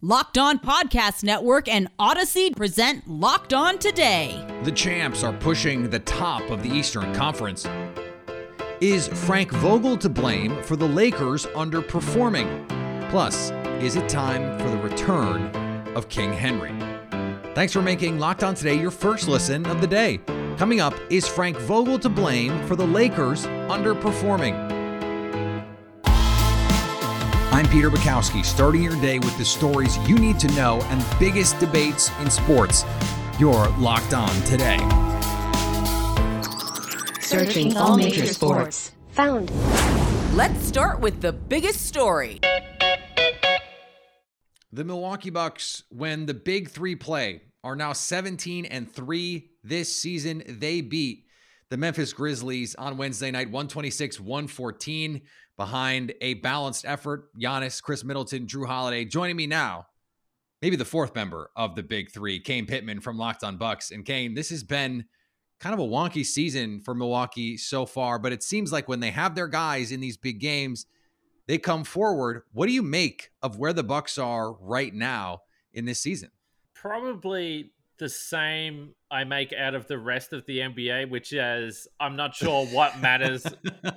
Locked On Podcast Network and Odyssey present Locked On Today. The champs are pushing the top of the Eastern Conference. Is Frank Vogel to blame for the Lakers underperforming? Plus, is it time for the return of King Henry? Thanks for making Locked On Today your first listen of the day. Coming up, is Frank Vogel to blame for the Lakers underperforming? I'm Peter Bukowski, starting your day with the stories you need to know and biggest debates in sports. You're locked on today. Searching all major sports. Found. Let's start with the biggest story. The Milwaukee Bucks, when the big three play, are now 17 and 3 this season. They beat the Memphis Grizzlies on Wednesday night, 126 114 behind a balanced effort. Giannis, Khris Middleton, Jrue Holiday joining me now. Maybe the fourth member of the big three, Kane Pittman from Locked on Bucks. And Kane, this has been kind of a wonky season for Milwaukee so far, but it seems like when they have their guys in these big games, they come forward. What do you make of where the Bucks are right now in this season? Probably the same I make out of the rest of the NBA, which is I'm not sure what matters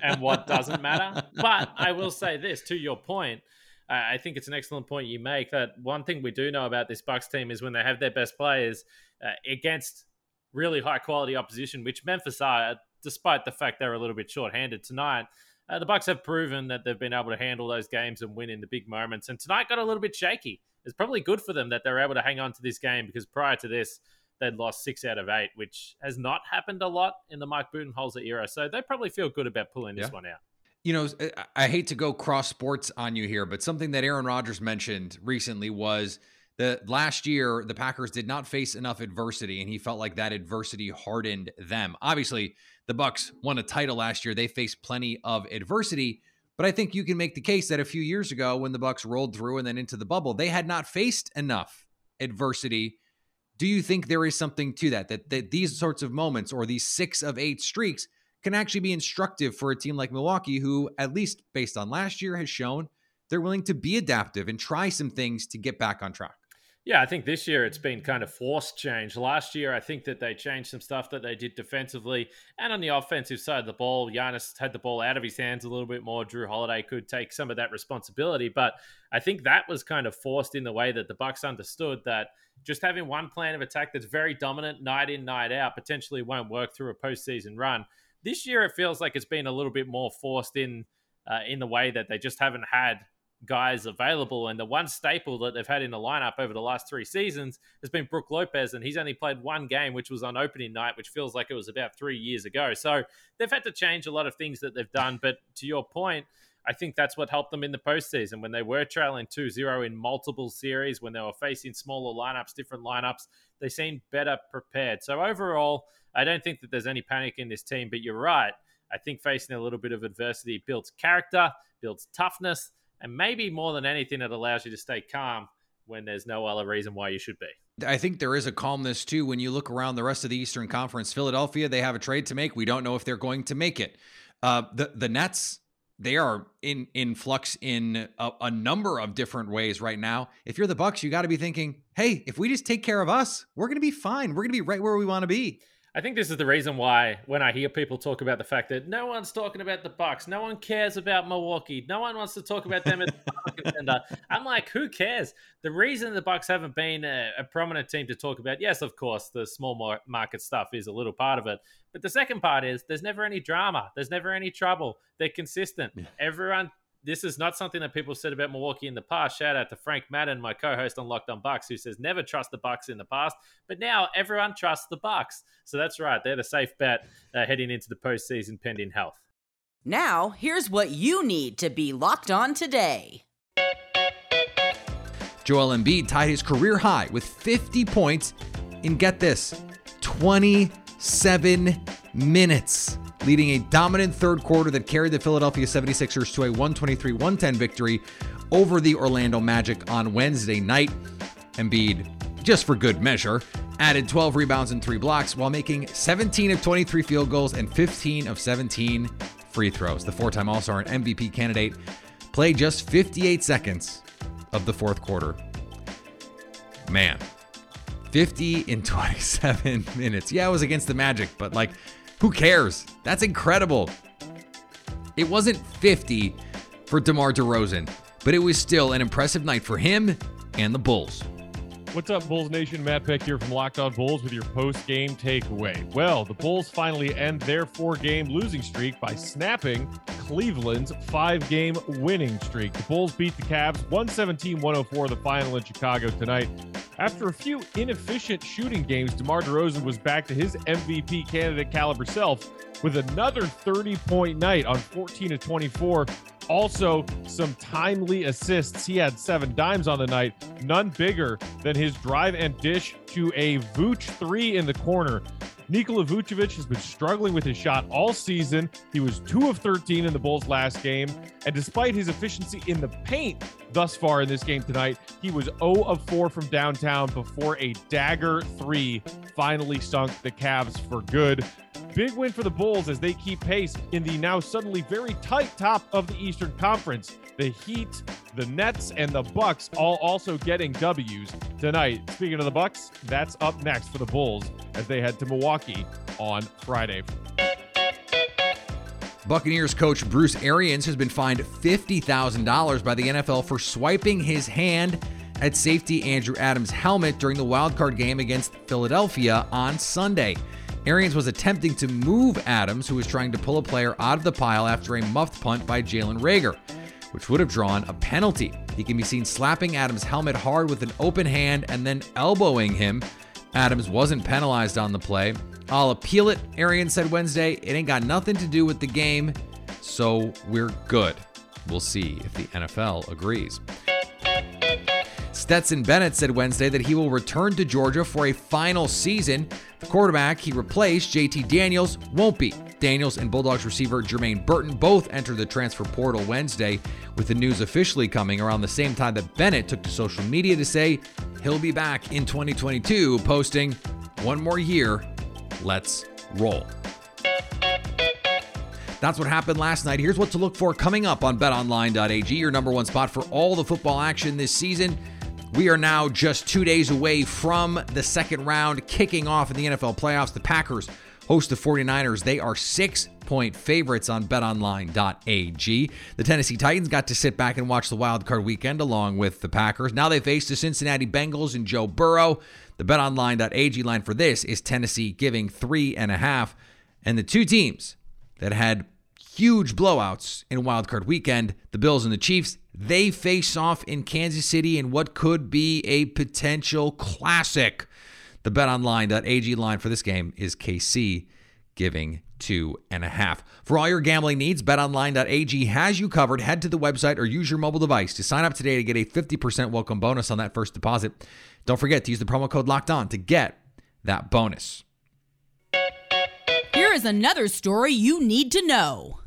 and what doesn't matter. But I will say this to your point. I think it's an excellent point you make that one thing we do know about this Bucks team is when they have their best players uh, against really high quality opposition, which Memphis are, despite the fact they're a little bit short-handed tonight. Uh, the Bucks have proven that they've been able to handle those games and win in the big moments. And tonight got a little bit shaky. It's probably good for them that they're able to hang on to this game because prior to this, they'd lost six out of eight, which has not happened a lot in the Mike Budenholzer era. So they probably feel good about pulling this yeah. one out. You know, I hate to go cross sports on you here, but something that Aaron Rodgers mentioned recently was that last year the Packers did not face enough adversity, and he felt like that adversity hardened them. Obviously, the Bucks won a title last year; they faced plenty of adversity, but I think you can make the case that a few years ago, when the Bucks rolled through and then into the bubble, they had not faced enough adversity do you think there is something to that, that that these sorts of moments or these six of eight streaks can actually be instructive for a team like Milwaukee, who, at least based on last year, has shown they're willing to be adaptive and try some things to get back on track? Yeah, I think this year it's been kind of forced change. Last year, I think that they changed some stuff that they did defensively and on the offensive side of the ball. Giannis had the ball out of his hands a little bit more. Jrue Holiday could take some of that responsibility, but I think that was kind of forced in the way that the Bucks understood that just having one plan of attack that's very dominant night in, night out potentially won't work through a postseason run. This year, it feels like it's been a little bit more forced in uh, in the way that they just haven't had guys available. And the one staple that they've had in the lineup over the last three seasons has been Brook Lopez, and he's only played one game, which was on opening night, which feels like it was about three years ago. So they've had to change a lot of things that they've done. But to your point, I think that's what helped them in the postseason when they were trailing 2 0 in multiple series, when they were facing smaller lineups, different lineups, they seemed better prepared. So, overall, I don't think that there's any panic in this team, but you're right. I think facing a little bit of adversity builds character, builds toughness, and maybe more than anything, it allows you to stay calm when there's no other reason why you should be. I think there is a calmness too when you look around the rest of the Eastern Conference. Philadelphia, they have a trade to make. We don't know if they're going to make it. Uh, the the Nets, they are in in flux in a, a, number of different ways right now. If you're the Bucks, you got to be thinking, hey, if we just take care of us, we're going to be fine. We're going to be right where we want to be. I think this is the reason why when I hear people talk about the fact that no one's talking about the Bucks, no one cares about Milwaukee, no one wants to talk about them as a contender. I'm like, who cares? The reason the Bucks haven't been a, a, prominent team to talk about, yes, of course, the small market stuff is a little part of it, but the second part is there's never any drama, there's never any trouble. They're consistent. Yeah. Everyone this is not something that people said about Milwaukee in the past. Shout out to Frank Madden, my co-host on Locked On Bucks, who says never trust the Bucks in the past, but now everyone trusts the Bucks. So that's right; they're the safe bet uh, heading into the postseason, pending health. Now, here's what you need to be locked on today. Joel Embiid tied his career high with 50 points in get this 27 minutes leading a dominant third quarter that carried the Philadelphia 76ers to a 123 110 victory over the Orlando Magic on Wednesday night. Embiid, just for good measure, added 12 rebounds and three blocks while making 17 of 23 field goals and 15 of 17 free throws. The four time All Star and MVP candidate played just 58 seconds of the fourth quarter. man, 50 in 27 minutes. Yeah, it was against the Magic, but like, who cares? That's incredible. It wasn't 50 for DeMar DeRozan, but it was still an impressive night for him and the Bulls. What's up, Bulls Nation? Matt Peck here from Locked On Bulls with your post game takeaway. Well, the Bulls finally end their four game losing streak by snapping Cleveland's five game winning streak. The Bulls beat the Cavs 117 104 the final in Chicago tonight. After a few inefficient shooting games, DeMar DeRozan was back to his MVP candidate caliber self with another 30 point night on 14 to 24 also, some timely assists. He had seven dimes on the night, none bigger than his drive and dish to a Vooch three in the corner. Nikola Vucevic has been struggling with his shot all season. He was 2 of 13 in the Bulls' last game. And despite his efficiency in the paint thus far in this game tonight, he was 0 of 4 from downtown before a dagger three finally sunk the Cavs for good. Big win for the Bulls as they keep pace in the now suddenly very tight top of the Eastern Conference. The Heat, the Nets, and the Bucks all also getting W's tonight. Speaking of the Bucks, that's up next for the Bulls as they head to Milwaukee on Friday. Buccaneers coach Bruce Arians has been fined $50,000 by the NFL for swiping his hand at safety Andrew Adams' helmet during the wildcard game against Philadelphia on Sunday. Arians was attempting to move Adams, who was trying to pull a player out of the pile after a muffed punt by Jalen Reagor, which would have drawn a penalty. He can be seen slapping Adams' helmet hard with an open hand and then elbowing him. Adams wasn't penalized on the play. I'll appeal it, Arians said Wednesday. It ain't got nothing to do with the game, so we're good. We'll see if the NFL agrees. Stetson Bennett said Wednesday that he will return to Georgia for a final season. The quarterback he replaced, JT Daniels, won't be. Daniels and Bulldogs receiver Jermaine Burton both entered the transfer portal Wednesday, with the news officially coming around the same time that Bennett took to social media to say he'll be back in 2022, posting, One more year, let's roll. That's what happened last night. Here's what to look for coming up on betonline.ag, your number one spot for all the football action this season. We are now just two days away from the second round kicking off in the NFL playoffs. The Packers host the 49ers. They are six point favorites on betonline.ag. The Tennessee Titans got to sit back and watch the wild card weekend along with the Packers. Now they face the Cincinnati Bengals and Joe Burrow. The betonline.ag line for this is Tennessee giving three and a half. And the two teams that had huge blowouts in wild card weekend, the Bills and the Chiefs, they face off in Kansas City in what could be a potential classic. The betonline.ag line for this game is KC giving two and a half. For all your gambling needs, betonline.ag has you covered. Head to the website or use your mobile device to sign up today to get a 50% welcome bonus on that first deposit. Don't forget to use the promo code locked on to get that bonus. Here is another story you need to know.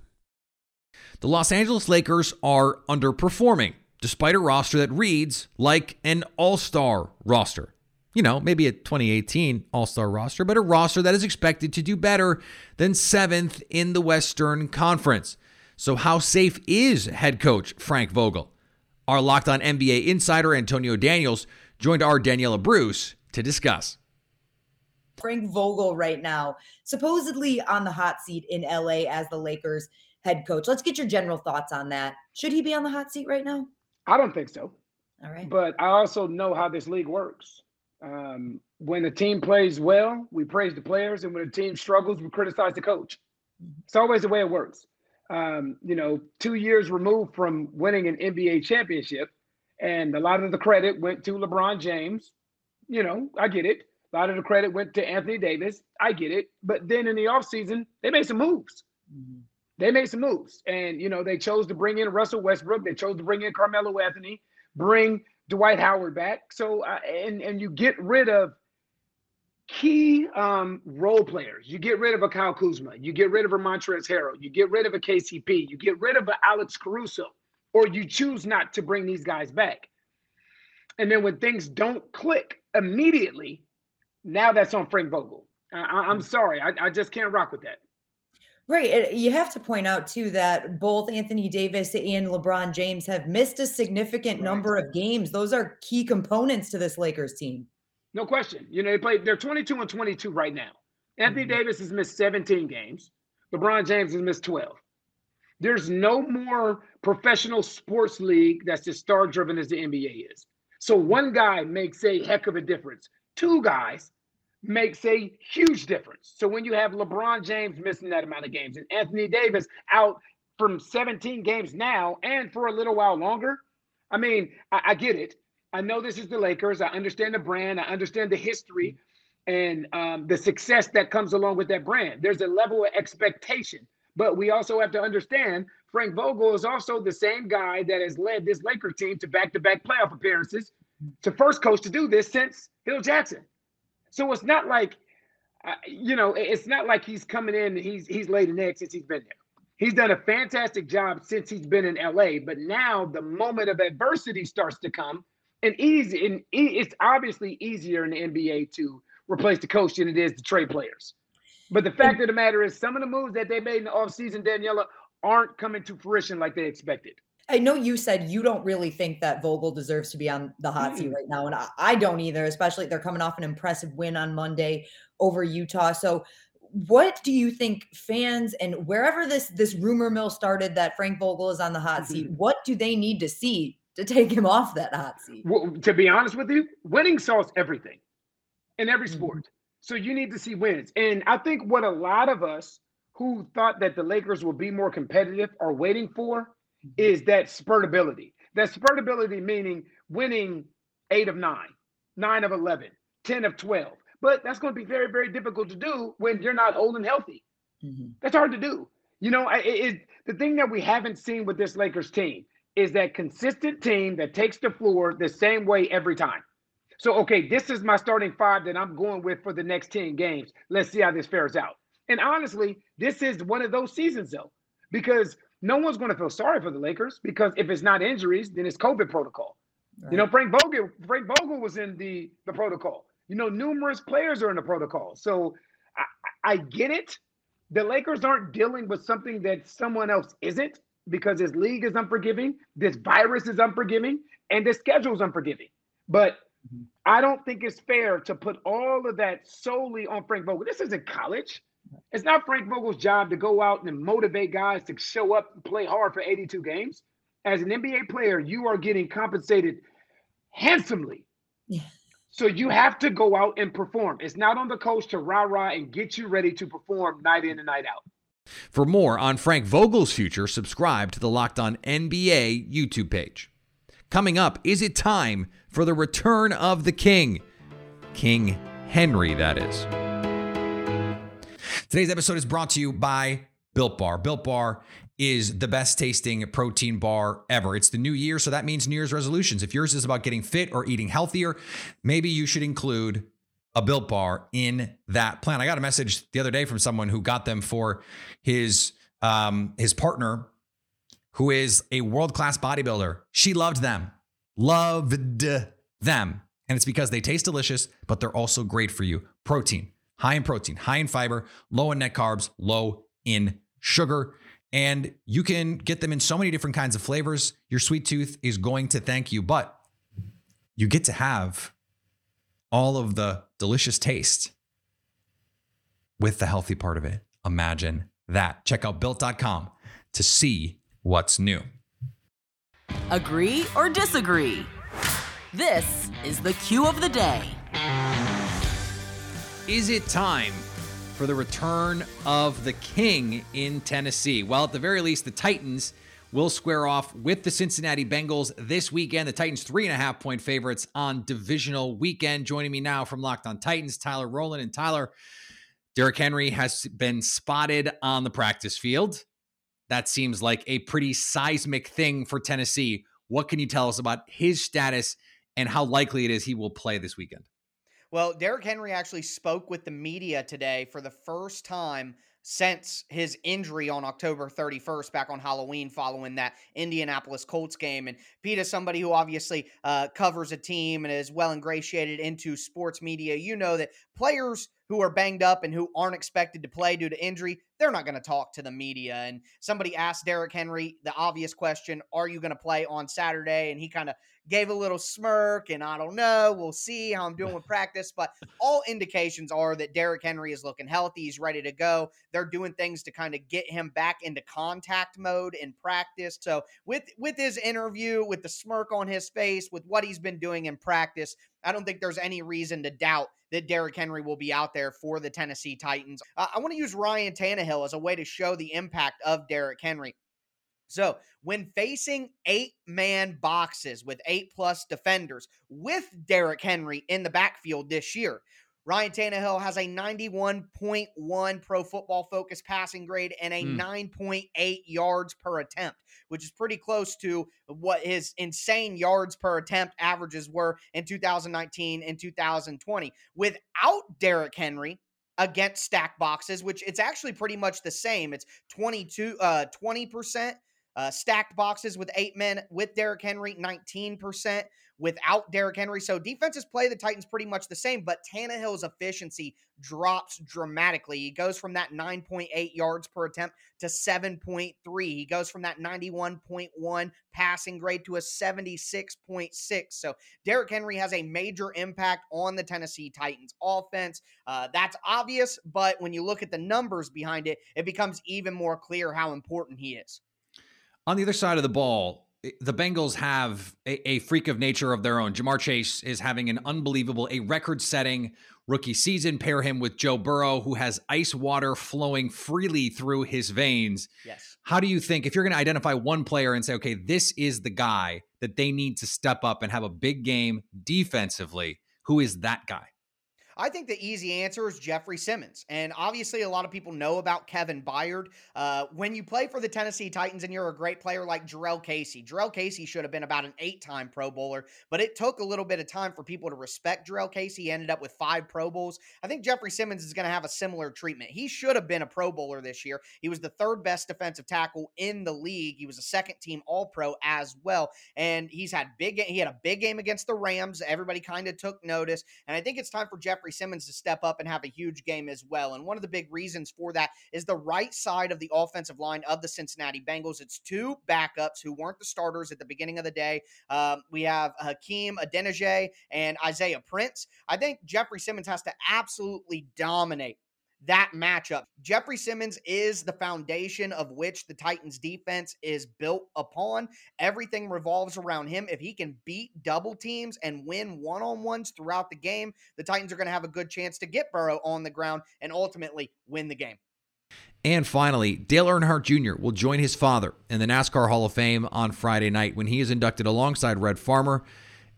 The Los Angeles Lakers are underperforming, despite a roster that reads like an all star roster. You know, maybe a 2018 all star roster, but a roster that is expected to do better than seventh in the Western Conference. So, how safe is head coach Frank Vogel? Our locked on NBA insider Antonio Daniels joined our Daniela Bruce to discuss. Frank Vogel right now, supposedly on the hot seat in LA as the Lakers head coach. Let's get your general thoughts on that. Should he be on the hot seat right now? I don't think so. All right. But I also know how this league works. Um, when a team plays well, we praise the players, and when a team struggles, we criticize the coach. Mm-hmm. It's always the way it works. Um, you know, two years removed from winning an NBA championship, and a lot of the credit went to LeBron James. You know, I get it. A lot of the credit went to Anthony Davis. I get it. But then in the offseason, they made some moves. Mm-hmm they made some moves. And, you know, they chose to bring in Russell Westbrook. They chose to bring in Carmelo Anthony, bring Dwight Howard back. So, uh, and, and you get rid of key um, role players. You get rid of a Kyle Kuzma. You get rid of a Montrezl Harrell. You get rid of a KCP. You get rid of a Alex Caruso. Or you choose not to bring these guys back. And then when things don't click immediately, now that's on Frank Vogel. I, am sorry. I, I just can't rock with that. Right. You have to point out, too, that both Anthony Davis and LeBron James have missed a significant right. number of games. Those are key components to this Lakers team. No question. You know, they play, they're 22 and 22 right now. Anthony mm-hmm. Davis has missed 17 games. LeBron James has missed 12. There's no more professional sports league that's as star driven as the NBA is. So one guy makes a heck of a difference. Two guys makes a huge difference. So when you have LeBron James missing that amount of games and Anthony Davis out from 17 games now and for a little while longer, I mean, I, I get it. I know this is the Lakers. I understand the brand. I understand the history and um, the success that comes along with that brand. There's a level of expectation, but we also have to understand Frank Vogel is also the same guy that has led this Lakers team to back-to-back playoff appearances, to first coach to do this since Phil Jackson. So it's not like, uh, you know, it's not like he's coming in and he's he's laid an egg since he's been there. He's done a fantastic job since he's been in LA, but now the moment of adversity starts to come, and easy and it's obviously easier in the NBA to replace the coach than it is to trade players. But the fact of the matter is, some of the moves that they made in the offseason, Daniela, aren't coming to fruition like they expected. I know you said you don't really think that Vogel deserves to be on the hot seat right now, and I, I don't either. Especially they're coming off an impressive win on Monday over Utah. So, what do you think fans and wherever this this rumor mill started that Frank Vogel is on the hot seat, mm-hmm. what do they need to see to take him off that hot seat? Well, to be honest with you, winning solves everything in every mm-hmm. sport. So you need to see wins, and I think what a lot of us who thought that the Lakers will be more competitive are waiting for is that spurtability. That spurtability meaning winning eight of nine, nine of 11, 10 of 12. But that's going to be very, very difficult to do when you're not old and healthy. Mm-hmm. That's hard to do. You know, it, it, the thing that we haven't seen with this Lakers team is that consistent team that takes the floor the same way every time. So, okay, this is my starting five that I'm going with for the next 10 games. Let's see how this fares out. And honestly, this is one of those seasons, though, because no one's going to feel sorry for the Lakers because if it's not injuries, then it's COVID protocol. Right. You know, Frank Vogel, Frank Vogel was in the the protocol. You know, numerous players are in the protocol. So I, I get it. The Lakers aren't dealing with something that someone else isn't because this league is unforgiving, this virus is unforgiving, and this schedule is unforgiving. But mm-hmm. I don't think it's fair to put all of that solely on Frank Vogel. This isn't college. It's not Frank Vogel's job to go out and motivate guys to show up and play hard for 82 games. As an NBA player, you are getting compensated handsomely. Yeah. So you have to go out and perform. It's not on the coach to rah rah and get you ready to perform night in and night out. For more on Frank Vogel's future, subscribe to the Locked On NBA YouTube page. Coming up, is it time for the return of the king? King Henry, that is. Today's episode is brought to you by Built Bar. Built Bar is the best tasting protein bar ever. It's the new year, so that means New Year's resolutions. If yours is about getting fit or eating healthier, maybe you should include a Built Bar in that plan. I got a message the other day from someone who got them for his um, his partner, who is a world class bodybuilder. She loved them, loved them, and it's because they taste delicious, but they're also great for you. Protein high in protein, high in fiber, low in net carbs, low in sugar. And you can get them in so many different kinds of flavors. Your sweet tooth is going to thank you, but you get to have all of the delicious taste with the healthy part of it. Imagine that. Check out built.com to see what's new. Agree or disagree? This is the cue of the day. Is it time for the return of the king in Tennessee? Well, at the very least, the Titans will square off with the Cincinnati Bengals this weekend. The Titans, three and a half point favorites on divisional weekend. Joining me now from Locked on Titans, Tyler Rowland. And Tyler, Derrick Henry has been spotted on the practice field. That seems like a pretty seismic thing for Tennessee. What can you tell us about his status and how likely it is he will play this weekend? Well, Derrick Henry actually spoke with the media today for the first time since his injury on October 31st, back on Halloween, following that Indianapolis Colts game. And Pete, is somebody who obviously uh, covers a team and is well ingratiated into sports media, you know that players who are banged up and who aren't expected to play due to injury, they're not going to talk to the media. And somebody asked Derrick Henry the obvious question, Are you going to play on Saturday? And he kind of gave a little smirk and I don't know. We'll see how I'm doing with practice. But all indications are that Derrick Henry is looking healthy. He's ready to go. They're doing things to kind of get him back into contact mode in practice. So with with his interview, with the smirk on his face, with what he's been doing in practice, I don't think there's any reason to doubt that Derrick Henry will be out there for the Tennessee Titans. Uh, I want to use Ryan Tannehill as a way to show the impact of Derrick Henry. So, when facing eight man boxes with eight plus defenders with Derrick Henry in the backfield this year, Ryan Tannehill has a 91.1 pro football focus passing grade and a mm. 9.8 yards per attempt, which is pretty close to what his insane yards per attempt averages were in 2019 and 2020. Without Derrick Henry, against stack boxes, which it's actually pretty much the same. It's 22 uh 20% uh, stacked boxes with eight men with Derrick Henry, 19% without Derrick Henry. So defenses play the Titans pretty much the same, but Tannehill's efficiency drops dramatically. He goes from that 9.8 yards per attempt to 7.3. He goes from that 91.1 passing grade to a 76.6. So Derrick Henry has a major impact on the Tennessee Titans offense. Uh, that's obvious, but when you look at the numbers behind it, it becomes even more clear how important he is. On the other side of the ball, the Bengals have a, a, freak of nature of their own. Ja'Marr Chase is having an unbelievable, a record setting rookie season. Pair him with Joe Burrow, who has ice water flowing freely through his veins. Yes. How do you think, if you're going to identify one player and say, okay, this is the guy that they need to step up and have a big game defensively, who is that guy? I think the easy answer is Jeffrey Simmons. And obviously, a lot of people know about Kevin Byard. Uh, when you play for the Tennessee Titans and you're a great player like Jurrell Casey, Jurrell Casey should have been about an eight time Pro Bowler, but it took a little bit of time for people to respect Jurrell Casey. He ended up with five Pro Bowls. I think Jeffrey Simmons is going to have a similar treatment. He should have been a Pro Bowler this year. He was the third best defensive tackle in the league. He was a second team All Pro as well. And he's had big, he had a big game against the Rams. Everybody kind of took notice. And I think it's time for Jeffrey Jeffrey Simmons to step up and have a huge game as well. And one of the big reasons for that is the right side of the offensive line of the Cincinnati Bengals. It's two backups who weren't the starters at the beginning of the day. Um, we have Hakeem Adeniji and Isaiah Prince. I think Jeffrey Simmons has to absolutely dominate that matchup. Jeffrey Simmons is the foundation of which the Titans defense is built upon. Everything revolves around him. If he can beat double teams and win one on ones throughout the game, the Titans are going to have a good chance to get Burrow on the ground and ultimately win the game. And finally, Dale Earnhardt Jr. will join his father in the NASCAR Hall of Fame on Friday night when he is inducted alongside Red Farmer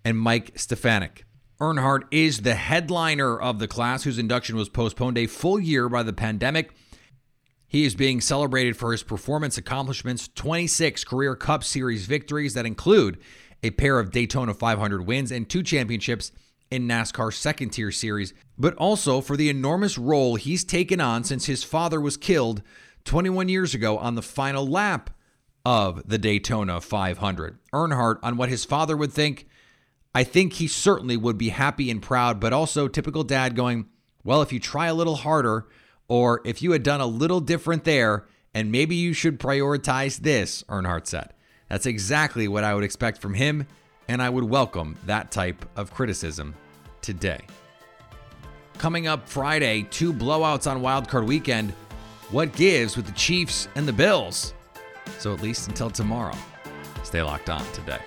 and Mike Stefanik. Earnhardt is the headliner of the class whose induction was postponed a full year by the pandemic. He is being celebrated for his performance accomplishments 26 career Cup Series victories that include a pair of Daytona 500 wins and two championships in NASCAR's second tier series, but also for the enormous role he's taken on since his father was killed 21 years ago on the final lap of the Daytona 500. Earnhardt, on what his father would think I think he certainly would be happy and proud, but also typical dad going, Well, if you try a little harder, or if you had done a little different there, and maybe you should prioritize this, Earnhardt said. That's exactly what I would expect from him, and I would welcome that type of criticism today. Coming up Friday, two blowouts on wildcard weekend. What gives with the Chiefs and the Bills? So, at least until tomorrow, stay locked on today.